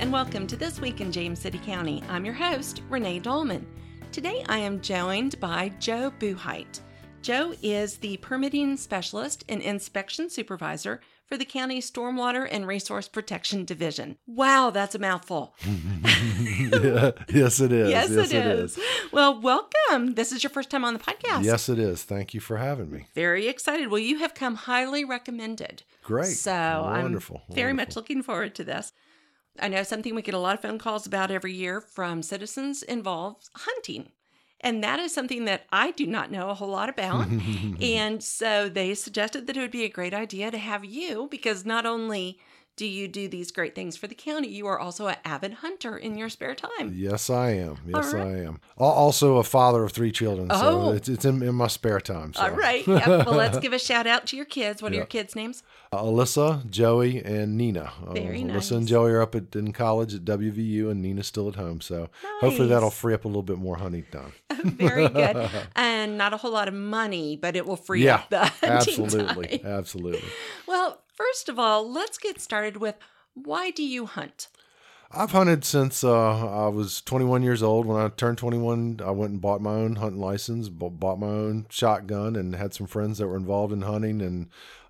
and welcome to This Week in James City County. I'm your host, Renee Dolman. Today I am joined by Joe Buchite. Joe is the permitting specialist and inspection supervisor for the county Stormwater and Resource Protection Division. Wow, that's a mouthful. yeah, yes, it is. Yes, it is. Well, welcome. This is your first time on the podcast. Yes, it is. Thank you for having me. Very excited. Well, you have come highly recommended. Great. So Wonderful. I'm very much looking forward to this. I know something we get a lot of phone calls about every year from citizens involves hunting. And that is something that I do not know a whole lot about. and so they suggested that it would be a great idea to have you because not only do you do these great things for the county, you are also an avid hunter in your spare time. Yes, I am. Yes, right. I am. Also a father of three children, Oh. so it's, it's in, in my spare time. So. All right. Yep. Well, let's give a shout out to your kids. What are your kids' names? Uh, Alyssa, Joey, and Nina. Uh, Very Alyssa nice. and Joey are up at, in college at WVU, and Nina's still at home. So hopefully that'll free up a little bit more hunting time. Very good. and not a whole lot of money, but it will free yeah, up the hunting absolutely, time. absolutely. Well, first of all, let's get started with why do you hunt? I've hunted since uh, I was 21 years old. When I turned 21, I went and bought my own hunting license, bought my own shotgun, and had some friends that were involved in hunting, and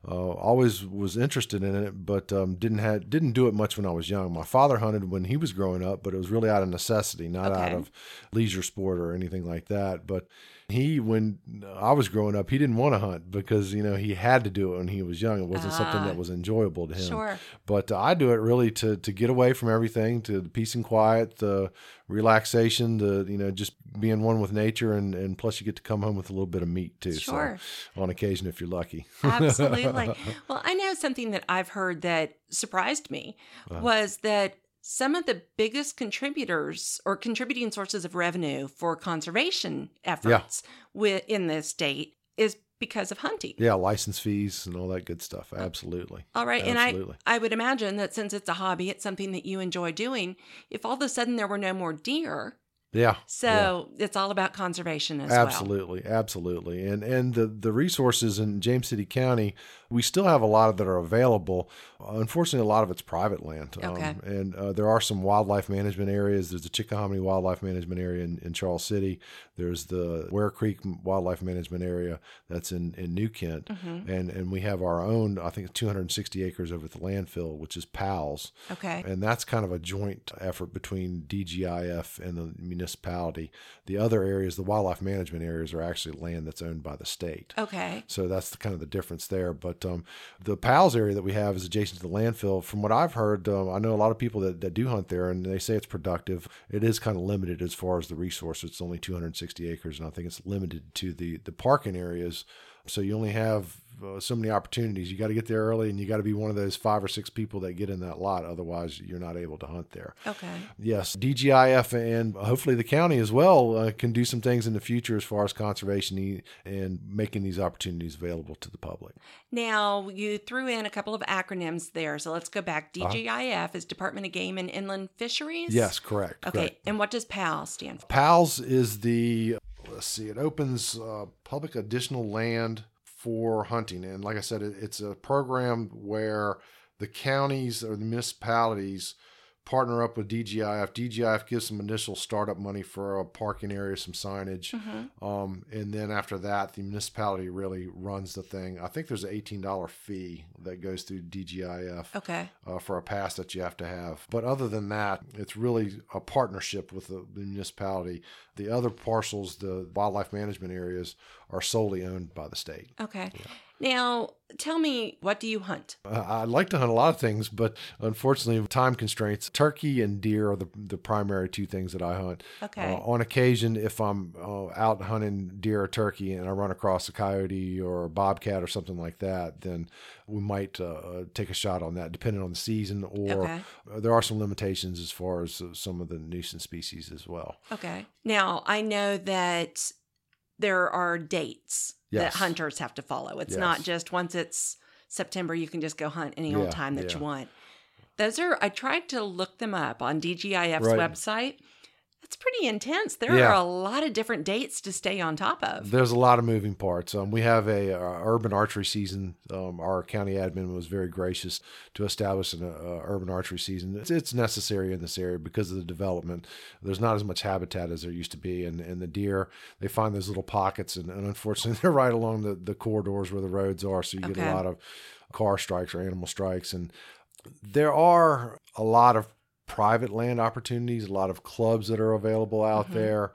uh, always was interested in it, but um, didn't had didn't do it much when I was young. My father hunted when he was growing up, but it was really out of necessity, not out of leisure sport or anything like that. But he, when I was growing up, he didn't want to hunt because you know he had to do it when he was young. It wasn't something Ah. that was enjoyable to him. Sure. But uh, I do it really to to get away from everything, to the peace and quiet, the relaxation, the you know just being one with nature, and and plus you get to come home with a little bit of meat too. Sure. So on occasion, if you're lucky. Absolutely. well, I know something that I've heard that surprised me Uh-huh. was that some of the biggest contributors or contributing sources of revenue for conservation efforts wi- in the state is because of hunting. yeah, license fees and all that good stuff. Uh, Absolutely. All right. Absolutely. And I, I would imagine that since it's a hobby, it's something that you enjoy doing. If all of a sudden there were no more deer, Yeah. so it's all about conservation as well. absolutely absolutely and and the the resources in james city county we still have a lot of that are available unfortunately a lot of it's private land Um, Okay. and uh, there are some wildlife management areas there's the chickahominy wildlife management area in, in charles city there's the ware creek wildlife management area that's in in new kent Mm-hmm. and and we have our own i think 260 acres over at the landfill which is pals Okay. and that's kind of a joint effort between DGIF and the municipality. The other areas, the wildlife management areas, are actually land that's owned by the state. Okay. So that's the, kind of the difference there. But um, the PALS area that we have is adjacent to the landfill. From what I've heard, um, I know a lot of people that, that do hunt there, and they say it's productive. It is kind of limited as far as the resource. It's only 260 acres, and I think it's limited to the the parking areas. So you only have uh, so many opportunities. You got to get there early, and you got to be one of those five or six people that get in that lot. Otherwise, you're not able to hunt there. Okay. Yes, DGIF and hopefully the county as well uh, can do some things in the future as far as conservation e- and making these opportunities available to the public. Now, you threw in a couple of acronyms there. So let's go back. DGIF is Department of Game and Inland Fisheries? Uh-huh. Yes, correct. Okay. correct. And what does PAL stand for? PALS is the, let's see, it opens uh, public additional land for hunting. And like I said, it, it's a program where the counties or the municipalities partner up with DGIF. DGIF gives some initial startup money for a parking area, some signage. Um, and then after that, the municipality really runs the thing. I think there's an $18 fee that goes through DGIF Okay. uh, for a pass that you have to have. But other than that, it's really a partnership with the, the municipality. The other parcels, the wildlife management areas, are solely owned by the state. Okay. Now, tell me, what do you hunt? Uh, I'd like to hunt a lot of things, but unfortunately, time constraints. Turkey and deer are the, the primary two things that I hunt. Okay. Uh, on occasion, if I'm uh, out hunting deer or turkey and I run across a coyote or a bobcat or something like that, then we might uh, take a shot on that, depending on the season. Or Okay. uh, there are some limitations as far as uh, some of the nuisance species as well. Okay. Now, I know that there are dates that hunters have to follow. It's Yes. not just once it's September, you can just go hunt any old time that you want. Those are, I tried to look them up on DGIF's Right. website. That's pretty intense. There Yeah. are a lot of different dates to stay on top of. There's a lot of moving parts. Um, we have a, uh urban archery season. Um, our county admin was very gracious to establish an uh, urban archery season. It's, it's necessary in this area because of the development. There's not as much habitat as there used to be, and, and the deer they find those little pockets, and, and unfortunately they're right along the, the corridors where the roads are, so you get a lot of car strikes or animal strikes, and there are a lot of private land opportunities, a lot of clubs that are available out Mhm. there.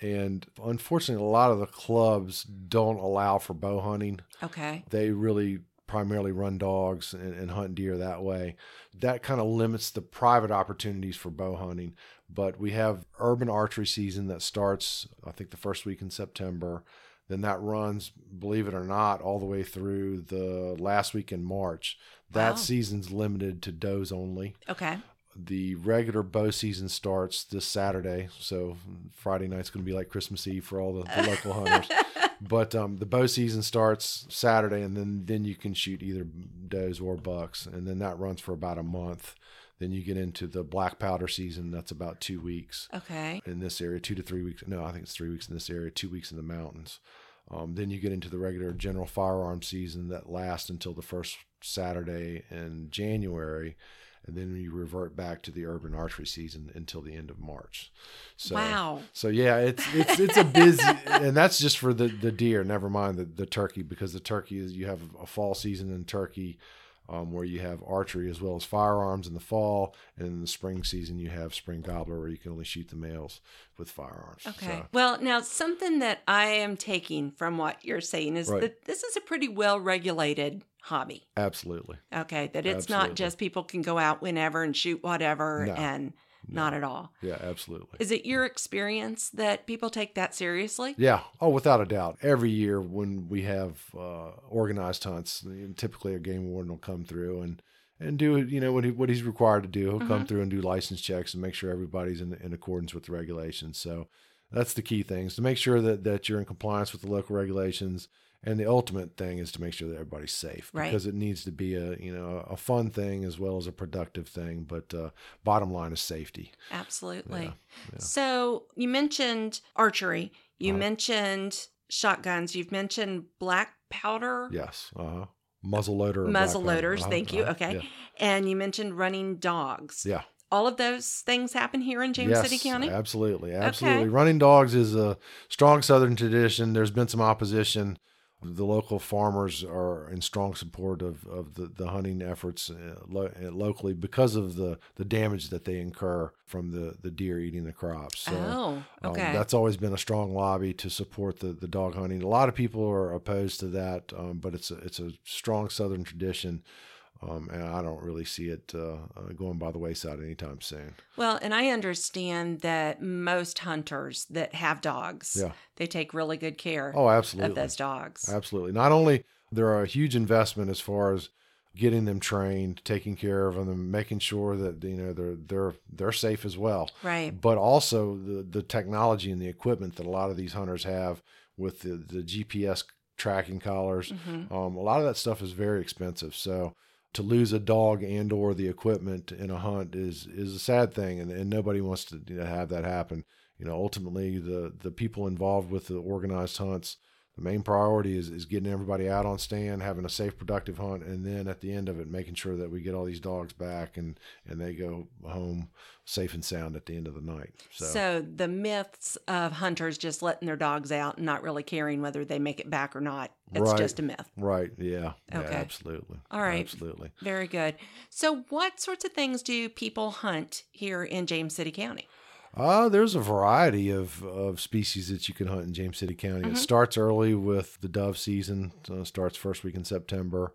And unfortunately, a lot of the clubs don't allow for bow hunting. Okay. They really primarily run dogs and, and hunt deer that way. That kind of limits the private opportunities for bow hunting. But we have urban archery season that starts, I think, the first week in September. Then that runs, believe it or not, all the way through the last week in March. That Wow. season's limited to does only Okay. The regular bow season starts this Saturday. So Friday night's going to be like Christmas Eve for all the, the local hunters. But um, the bow season starts Saturday, and then then you can shoot either does or bucks, and then that runs for about a month. Then you get into the black powder season. That's about two weeks Okay. in this area, two to three weeks. No, I think it's three weeks in this area, two weeks in the mountains. Um, then you get into the regular general firearm season that lasts until the first Saturday in January, and then you revert back to the urban archery season until the end of March. So, wow. so yeah, it's it's it's a busy, and that's just for the the deer. Never mind the the turkey because the turkey is you have a fall season in turkey. Um, where you have archery as well as firearms in the fall, and in the spring season you have spring gobbler where you can only shoot the males with firearms. Okay. So, Well, now something that I am taking from what you're saying is Right. that this is a pretty well regulated hobby. absolutely. Okay. That it's not just people can go out whenever and shoot whatever No. and not at all. Yeah, absolutely. Is it your experience that people take that seriously? Yeah. Oh, without a doubt. Every year when we have uh, organized hunts, typically a game warden will come through and and do you know what he what he's required to do. He'll come Mhm. through and do license checks and make sure everybody's in in accordance with the regulations. So that's the key things to make sure that that you're in compliance with the local regulations. And the ultimate thing is to make sure that everybody's safe Right. because it needs to be a you know a fun thing as well as a productive thing. But uh, bottom line is safety. Absolutely. Yeah, yeah. So you mentioned archery. You Uh-huh. mentioned shotguns. You've mentioned black powder. Yes. Uh huh. Muzzle loader. Muzzle loaders, Uh-huh, thank you. uh-huh, Okay. yeah. And you mentioned running dogs. Yeah. All of those things happen here in James yes, City County? Absolutely. Absolutely. Running dogs is a strong Southern tradition. There's been some opposition. The local farmers are in strong support of, of the, the hunting efforts uh, lo- uh, locally because of the, the damage that they incur from the, the deer eating the crops. So, oh, um, okay. that's always been a strong lobby to support the, the dog hunting. A lot of people are opposed to that, um, but it's a, it's a strong Southern tradition. Um, and I don't really see it uh, uh, going by the wayside anytime soon. well, and I understand that most hunters that have dogs, Yeah. they take really good care Oh, absolutely. of those dogs. Absolutely. Not only they're a huge investment as far as getting them trained, taking care of them, making sure that you know they're they're they're safe as well. Right. But also the the technology and the equipment that a lot of these hunters have with the the GPS tracking collars. hmm Um, a lot of that stuff is very expensive. So to lose a dog and or the equipment in a hunt is is a sad thing, and, and nobody wants to you know, have that happen. You know, ultimately the the people involved with the organized hunts, the main priority is is getting everybody out on stand, having a safe, productive hunt, and then at the end of it, making sure that we get all these dogs back and and they go home safe and sound at the end of the night. So, So. the myths of hunters just letting their dogs out and not really caring whether they make it back or not, it's Right. just a myth. right, yeah, yeah, Okay. absolutely, All right. absolutely. Very good. So what sorts of things do people hunt here in James City County? Uh, there's a variety of, of species that you can hunt in James City County. Mhm. It starts early with the dove season. Uh, starts first week in September.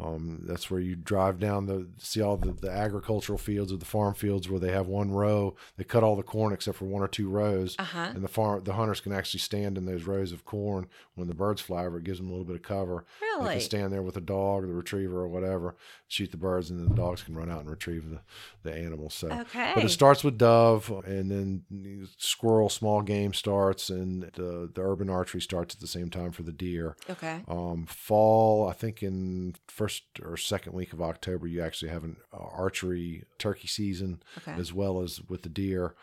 Um, that's where you drive down the see all the, the agricultural fields or the farm fields where they have one row. They cut all the corn except for one or two rows, Uh-huh. and the farm the hunters can actually stand in those rows of corn when the birds fly over. It gives them a little bit of cover. They Really? can stand there with a dog or the retriever or whatever, shoot the birds, and then the dogs can run out and retrieve the, the animals. So Okay. but it starts with dove, and then squirrel, small game starts, and the, the urban archery starts at the same time for the deer. okay. Um, fall, I think in first or second week of October, you actually have an uh, archery turkey season Okay. as well as with the deer.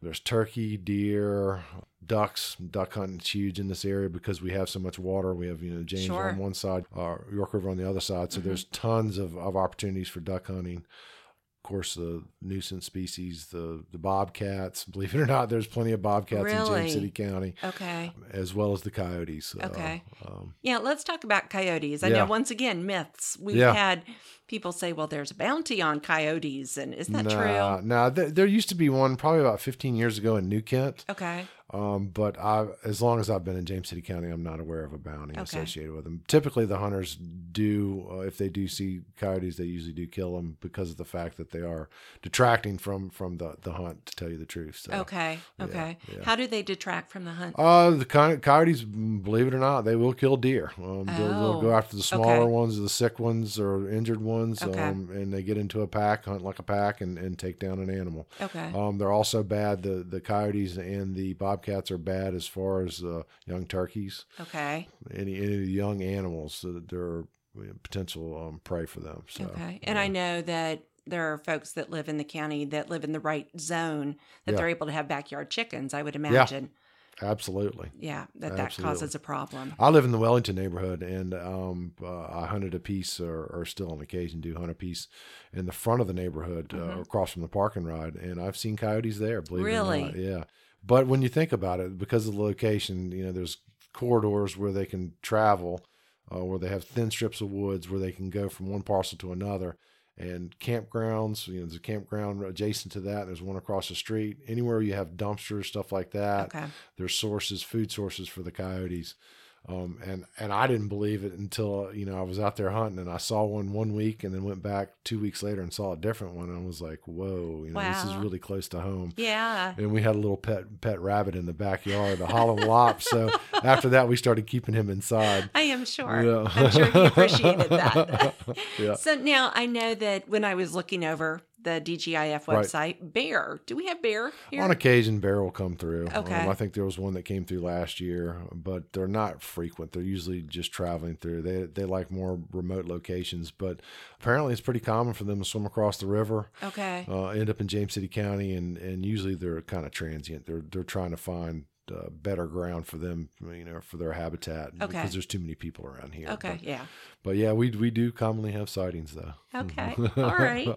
There's turkey, deer, ducks. Duck hunting's huge in this area because we have so much water. We have you know James Sure. on one side, uh, York River on the other side. So Mm-hmm. there's tons of, of opportunities for duck hunting. Of course, the nuisance species, the the bobcats. Believe it or not, there's plenty of bobcats in Really? James City County, Okay. as well as the coyotes. Uh, Okay. um, Yeah, let's talk about coyotes. I Yeah. know once again myths. We've Yeah. had people say, "Well, there's a bounty on coyotes," and is that nah, true? Nah, there, there used to be one probably about 15 years ago in New Kent. Okay. Um, but I, as long as I've been in James City County, I'm not aware of a bounty Okay. associated with them. Typically, the hunters do, uh, if they do see coyotes, they usually do kill them because of the fact that they are detracting from from the, the hunt. To tell you the truth, so. Okay. Okay. yeah. How do they detract from the hunt? Uh, the coy- coyotes, believe it or not, they will kill deer. Um, they'll, they'll go Oh, after the smaller okay. ones, the sick ones, or injured ones, Okay. um, and they get into a pack, hunt like a pack, and, and take down an animal. Okay. Um, they're also bad. The the coyotes and the bobcats are bad as far as uh, young turkeys. Okay. Any any of the young animals, that they're potential um, prey for them. So, Okay. And I know that there are folks that live in the county that live in the right zone that Yeah. they're able to have backyard chickens. I would imagine. absolutely. Yeah, that that Absolutely. causes a problem. I live in the Wellington neighborhood, and um, uh, I hunted a piece, or, or still on occasion do hunt a piece in the front of the neighborhood uh, across from the parking ride, and I've seen coyotes there. Believe it or Really? not, yeah. But when you think about it, because of the location, you know, there's corridors where they can travel, uh, where they have thin strips of woods where they can go from one parcel to another. And campgrounds, you know, there's a campground adjacent to that. There's one across the street. Anywhere you have dumpsters, stuff like that, Okay. there's sources, food sources for the coyotes. Um, and and I didn't believe it until you know I was out there hunting and I saw one one week and then went back two weeks later and saw a different one and I was like, whoa, you know, this is really close to home. Yeah. And we had a little pet pet rabbit in the backyard, a Holland Lop. So after that, we started keeping him inside. I am sure. Yeah. I'm sure he appreciated that. Yeah. So now I know that when I was looking over the DGIF Right. website, bear. Do we have bear here? On occasion, bear will come through. Okay. Um, I think there was one that came through last year, but they're not frequent. They're usually just traveling through. They they like more remote locations, but apparently it's pretty common for them to swim across the river, okay. uh, end up in James City County, and and usually they're kind of transient. They're they're trying to find. Uh, better ground for them, you know, for their habitat Okay. because there's too many people around here. Okay. But, Yeah. but yeah, we we do commonly have sightings though. Okay. All right.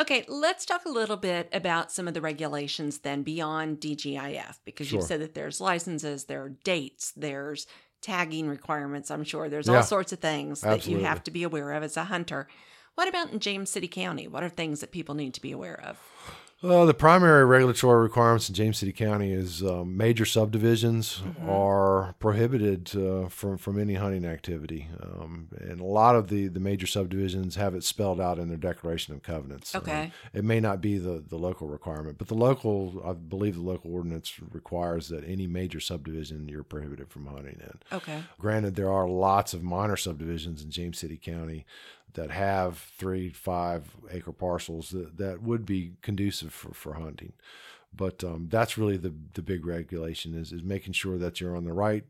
Okay. Let's talk a little bit about some of the regulations then beyond DGIF because you Sure. said that there's licenses, there are dates, there's tagging requirements. I'm sure there's Yeah. all sorts of things that you have to be aware of as a hunter. What about in James City County? What are things that people need to be aware of? Uh, the primary regulatory requirements in James City County is um, major subdivisions Mm-hmm. are prohibited uh, from from any hunting activity, um, and a lot of the the major subdivisions have it spelled out in their declaration of covenants. Um, Okay. it may not be the the local requirement, but the local, I believe, the local ordinance requires that any major subdivision you're prohibited from hunting in. Okay. Granted, there are lots of minor subdivisions in James City County that have three, five acre parcels that, that would be conducive for, for hunting. But um, that's really the, the big regulation is, is making sure that you're on the right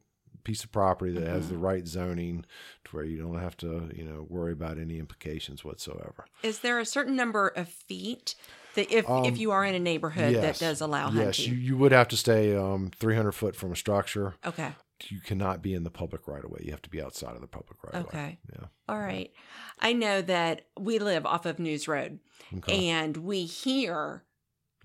piece of property that has the right zoning to where you don't have to, you know, worry about any implications whatsoever. Is there a certain number of feet that if if you are in a neighborhood that Um, does allow Yes, hunting? you, you would have to stay um, 300 foot from a structure. okay. You cannot be in the public right away. You have to be outside of the public right away. Okay. Yeah. All right. I know that we live off of News Road Okay. and we hear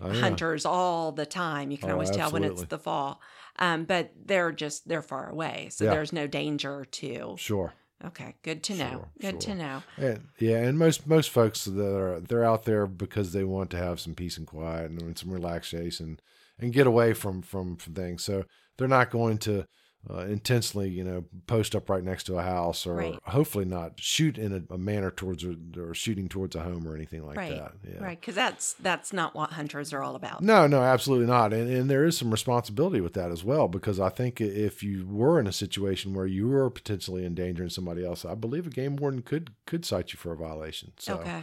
Oh, yeah. hunters all the time. You can Oh, always tell when it's the fall. Um, but they're just they're far away. So Yeah. there's no danger to Sure. Okay, good to know. Sure, good to know. And, yeah, and most most folks that are they're out there because they want to have some peace and quiet and some relaxation and get away from from, from things. So they're not going to uh, intentionally, you know, post up right next to a house or Right. hopefully not shoot in a, a manner towards a, or shooting towards a home or anything like right. that. Yeah. Right, cuz that's that's not what hunters are all about. No, no, absolutely not. And, and there is some responsibility with that as well, because I think if you were in a situation where you were potentially endangering somebody else, I believe a game warden could could cite you for a violation. So, okay.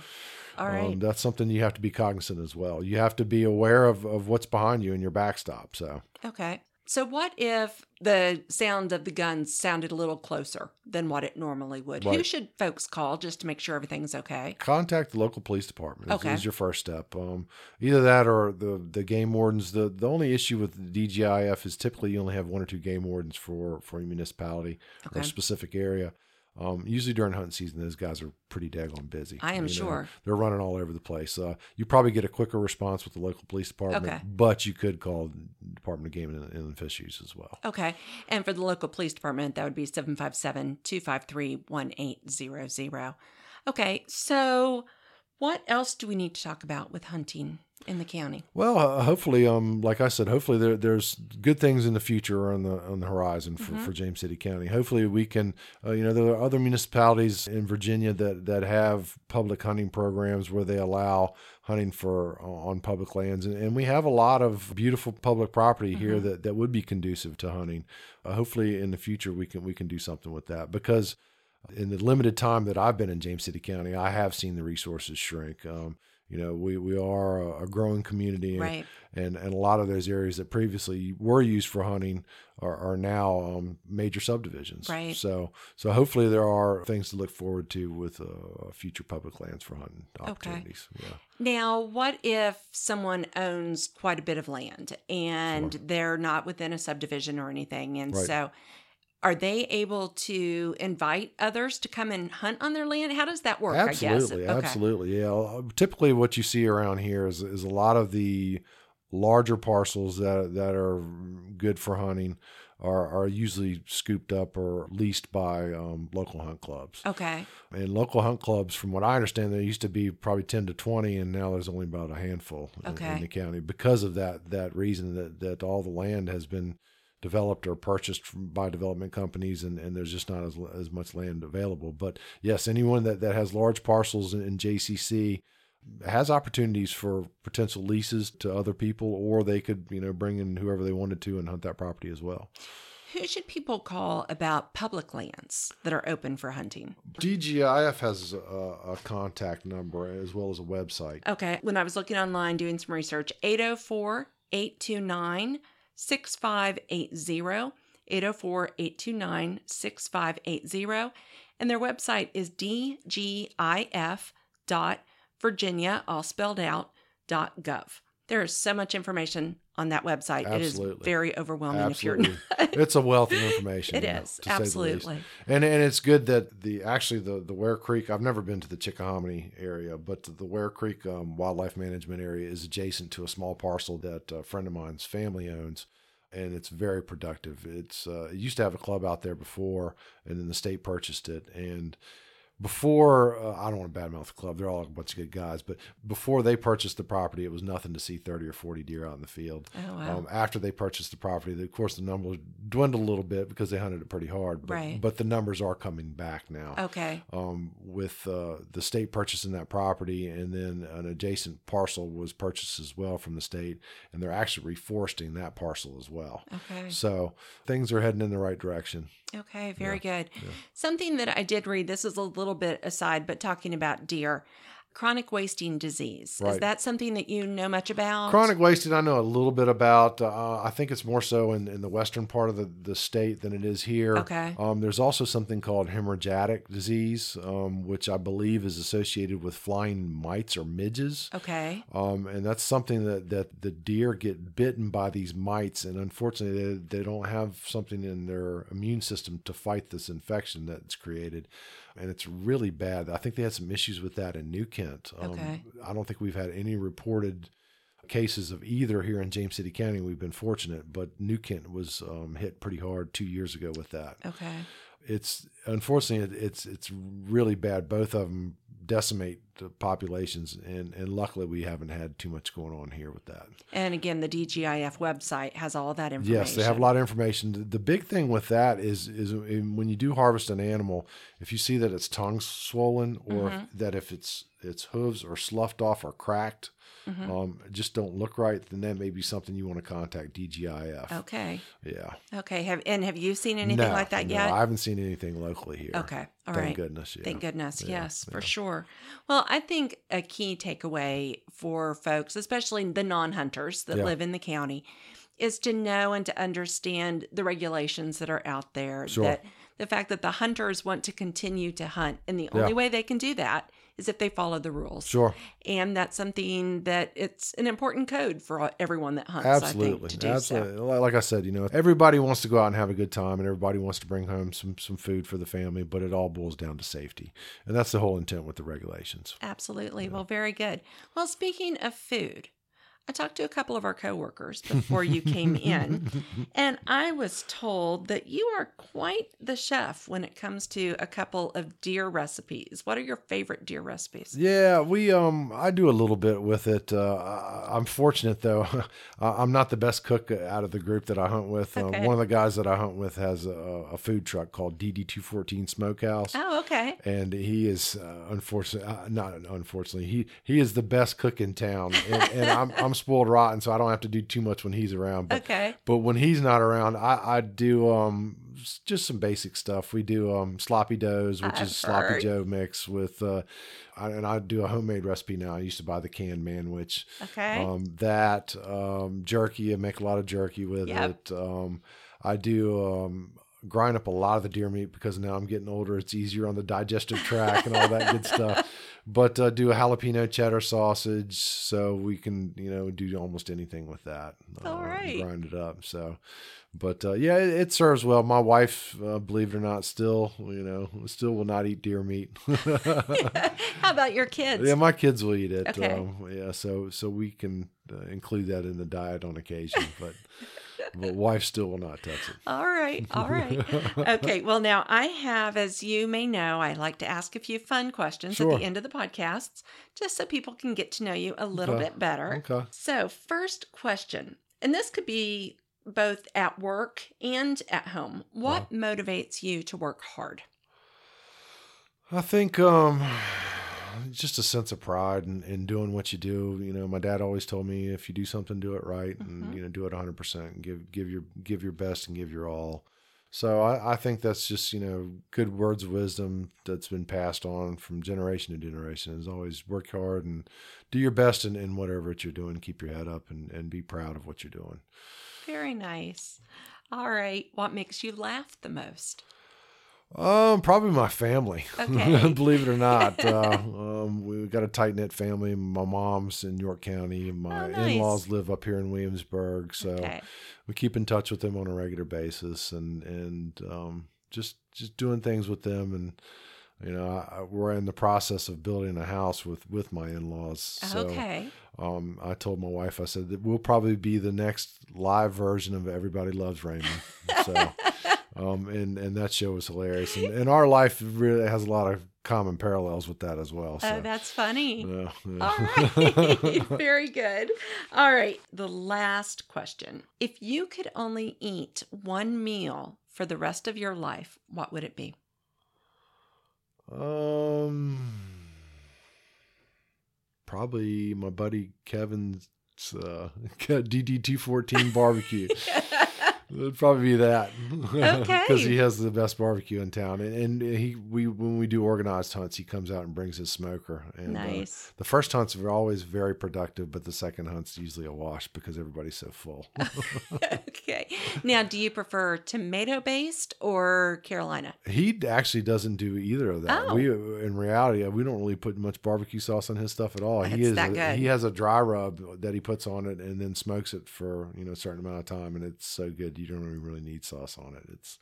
All right. um, that's something you have to be cognizant as well. You have to be aware of, of what's behind you and your backstop. So, Okay. So, what if the sound of the guns sounded a little closer than what it normally would? Who should folks call just to make sure everything's okay? contact the local police department Okay. is your first step um, either that or the the game wardens the the only issue with the dgif is typically you only have one or two game wardens for for a municipality or a specific area um, usually during hunting season those guys are pretty daggone busy I am you know. sure. they're running all over the place uh, you probably get a quicker response with the local police department Okay. but you could call the department of game and, and fisheries as well Okay. And for the local police department, that would be 757 253 1800. Okay. So, what else do we need to talk about with hunting in the county? Well, uh, hopefully, um, like I said, hopefully there, there's good things in the future on the on the horizon for, Mm-hmm. for James City County. Hopefully, we can, uh, you know, there are other municipalities in Virginia that that have public hunting programs where they allow hunting for on public lands, and, and we have a lot of beautiful public property here Mm-hmm. that, that would be conducive to hunting. Uh, hopefully, in the future, we can we can do something with that because in the limited time that I've been in James City County, I have seen the resources shrink. Um, you know, we, we are a, a growing community, and, Right. and and a lot of those areas that previously were used for hunting are, are now um, major subdivisions. Right. So so hopefully there are things to look forward to with uh, future public lands for hunting opportunities. Yeah. Now, what if someone owns quite a bit of land and they're not within a subdivision or anything? And Right. so, are they able to invite others to come and hunt on their land? How does that work? Absolutely, I guess. Okay. absolutely. Yeah. Uh, Typically, what you see around here is is a lot of the larger parcels that that are good for hunting are are usually scooped up or leased by um, local hunt clubs. Okay. And local hunt clubs, from what I understand, there used to be probably ten to twenty, and now there's only about a handful in, Okay. in the county because of that that reason that that all the land has been developed or purchased from, by development companies and, and there's just not as, as much land available but yes anyone that, that has large parcels in, in jcc has opportunities for potential leases to other people or they could you know bring in whoever they wanted to and hunt that property as well Who should people call about public lands that are open for hunting? dgif has a, a contact number as well as a website Okay. When I was looking online doing some research, 804 829 6580. 804 829 6580. And their website is dgif.virginia, all spelled out, dot gov. There is so much information on that website. It is very overwhelming Absolutely, if you're not. it's a wealth of information. It know, is, to say the least. absolutely. And and it's good that the actually the the Ware Creek. I've never been to the Chickahominy area, but the Ware Creek um, Wildlife Management Area is adjacent to a small parcel that a friend of mine's family owns, and it's very productive. It's uh, it used to have a club out there before, and then the state purchased it and. Before uh, I don't want to badmouth the club, they're all a bunch of good guys. But before they purchased the property, it was nothing to see thirty or forty deer out in the field. Oh, wow. Um, after they purchased the property, of course, the numbers dwindled a little bit because they hunted it pretty hard. But, Right. but the numbers are coming back now. okay. Um, with uh, the state purchasing that property, and then an adjacent parcel was purchased as well from the state, and they're actually reforesting that parcel as well. Okay. So things are heading in the right direction. Okay, very good. Something that I did read, this is a little bit aside, but talking about deer, chronic wasting disease. Is that something that you know much about? Chronic wasting, I know a little bit about. Uh, I think it's more so in, in the western part of the, the state than it is here. Okay. Um, there's also something called hemorrhagic disease, um, which I believe is associated with flying mites or midges. Okay. Um, and that's something that, that the deer get bitten by these mites, and unfortunately, they, they don't have something in their immune system to fight this infection that's created. And it's really bad. I think they had some issues with that in New Kent. Um, Okay. I don't think we've had any reported cases of either here in James City County. We've been fortunate, but New Kent was um, hit pretty hard two years ago with that Okay. it's unfortunately it, it's it's really bad. Both of them decimate the populations, and and luckily we haven't had too much going on here with that. And again, the DGIF website has all that information. Yes, they have a lot of information. The- The big thing with that is is when you do harvest an animal, if you see that its tongue's swollen, or Mm-hmm. that if its its hooves are sloughed off or cracked, Mm-hmm. um, just don't look right, then that may be something you want to contact DGIF. Okay. Yeah. Okay. Have and have you seen anything no, like that no, yet? I haven't seen anything locally here. Okay. all Thank right. goodness. Yeah. Thank goodness. Yeah, yes, for sure. Well, I think a key takeaway for folks, especially the non hunters that Yeah. live in the county, is to know and to understand the regulations that are out there. Sure. That the fact that the hunters want to continue to hunt, and the Yeah. only way they can do that is if they follow the rules. Sure. And that's something that it's an important code for everyone that hunts. I Absolutely. think, to do Absolutely. so. Like I said, you know, everybody wants to go out and have a good time and everybody wants to bring home some, some food for the family, but it all boils down to safety. And that's the whole intent with the regulations. Absolutely. Well, very good. Well, speaking of food, I talked to a couple of our coworkers before you came in, and I was told that you are quite the chef when it comes to a couple of deer recipes. What are your favorite deer recipes? Yeah, we um I do a little bit with it. Uh, I'm fortunate though. I'm not the best cook out of the group that I hunt with. Okay. Um, one of the guys that I hunt with has a, a food truck called DD214 Smokehouse. Oh, okay. and he is uh, unfortunately uh, not unfortunately he he is the best cook in town and, and I'm, I'm spoiled rotten so i don't have to do too much when he's around but Okay. but when he's not around i i do um just some basic stuff we do um sloppy does which I've is sloppy heard. joe mix with uh I, and i do a homemade recipe now i used to buy the canned manwich Okay. um, that um, jerky. I make a lot of jerky with Yep. it. Um, I do um, grind up a lot of the deer meat because now I'm getting older. It's easier on the digestive tract and all that good stuff. But uh, do a jalapeno cheddar sausage, so we can you know do almost anything with that. All uh, right. grind it up. So. But uh, yeah, it, it serves well. My wife, uh, believe it or not, still you know still will not eat deer meat. How about your kids? Yeah, my kids will eat it. Okay. Um, yeah, so so we can uh, include that in the diet on occasion, but but wife still will not touch it. All right. All right. okay. Well, now I have, as you may know, I like to ask a few fun questions at the end of the podcasts, just so people can get to know you a little Okay. bit better. Okay. So, first question, and this could be both at work and at home. What motivates you to work hard? I think um, just a sense of pride in, in doing what you do. You know, my dad always told me if you do something, do it right, and Mhm. you know, do it 100 percent, and give give your give your best and give your all. So I, I think that's just you know good words of wisdom that's been passed on from generation to generation. Is always work hard and do your best in, in whatever it you're doing. Keep your head up and, and be proud of what you're doing. Very nice. All right. What makes you laugh the most? Um, probably my family. Okay. Believe it or not, uh, um, we got a tight knit family. My mom's in York County, my Oh, nice. in laws live up here in Williamsburg. So Okay. we keep in touch with them on a regular basis, and and um, just just doing things with them. And you know, I, we're in the process of building a house with with my in laws. So okay. um, I told my wife, I said that we'll probably be the next live version of Everybody Loves Raymond. So, um, and and that show was hilarious, and, and our life really has a lot of common parallels with that as well. So, Oh, that's funny. yeah, yeah. All right. Very good. All right. The last question. If you could only eat one meal for the rest of your life, what would it be? um, probably my buddy Kevin's uh, DD two fourteen barbecue. It'd probably be that. Okay. Because he has the best barbecue in town, and, and he we when we do organized hunts, he comes out and brings his smoker. And, uh, nice. the first hunts are always very productive, but the second hunt's usually a wash because everybody's so full. okay. Now, do you prefer tomato based or Carolina? he actually doesn't do either of that. Oh. We in reality we don't really put much barbecue sauce on his stuff at all. he It's is that a- good. he has a dry rub that he puts on it and then smokes it for you know a certain amount of time, and it's so good you don't even really need sauce on it. It's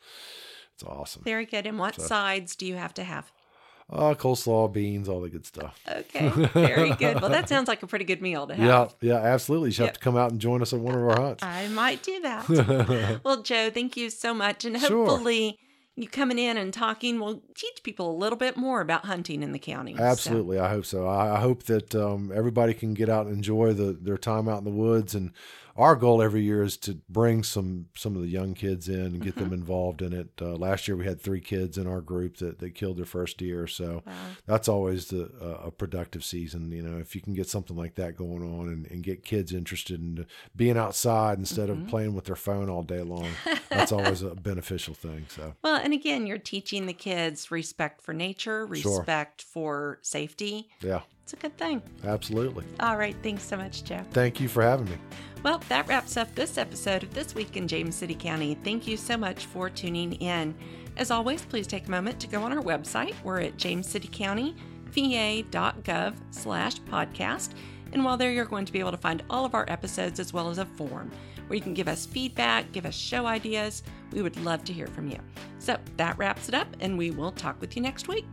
it's awesome. Very good. And what So- sides do you have to have? Uh, coleslaw, beans, all the good stuff. Okay. Very good. Well, that sounds like a pretty good meal to have. Yeah, yeah, absolutely. You Yep. have to come out and join us at one of our hunts. I might do that. well, Joe, thank you so much. And Sure. hopefully, you coming in and talking will teach people a little bit more about hunting in the county. So, Absolutely, I hope so. I, I hope that um, everybody can get out and enjoy the, their time out in the woods. And our goal every year is to bring some some of the young kids in and get them involved in it. Uh, last year we had three kids in our group that, that killed their first deer, so Wow. that's always the uh, a productive season. You know, if you can get something like that going on and, and get kids interested in being outside instead of playing with their phone all day long, that's always a beneficial thing. So Well, and again, you're teaching the kids respect for nature, Sure. respect for safety, yeah, It's a good thing. Absolutely. All right. Thanks so much, Joe. Thank you for having me. Well, that wraps up this episode of This Week in James City County. Thank you so much for tuning in. As always, please take a moment to go on our website. We're at jamescitycountyva.gov slash podcast. And while there, you're going to be able to find all of our episodes as well as a form where you can give us feedback, give us show ideas. We would love to hear from you. So that wraps it up, and we will talk with you next week.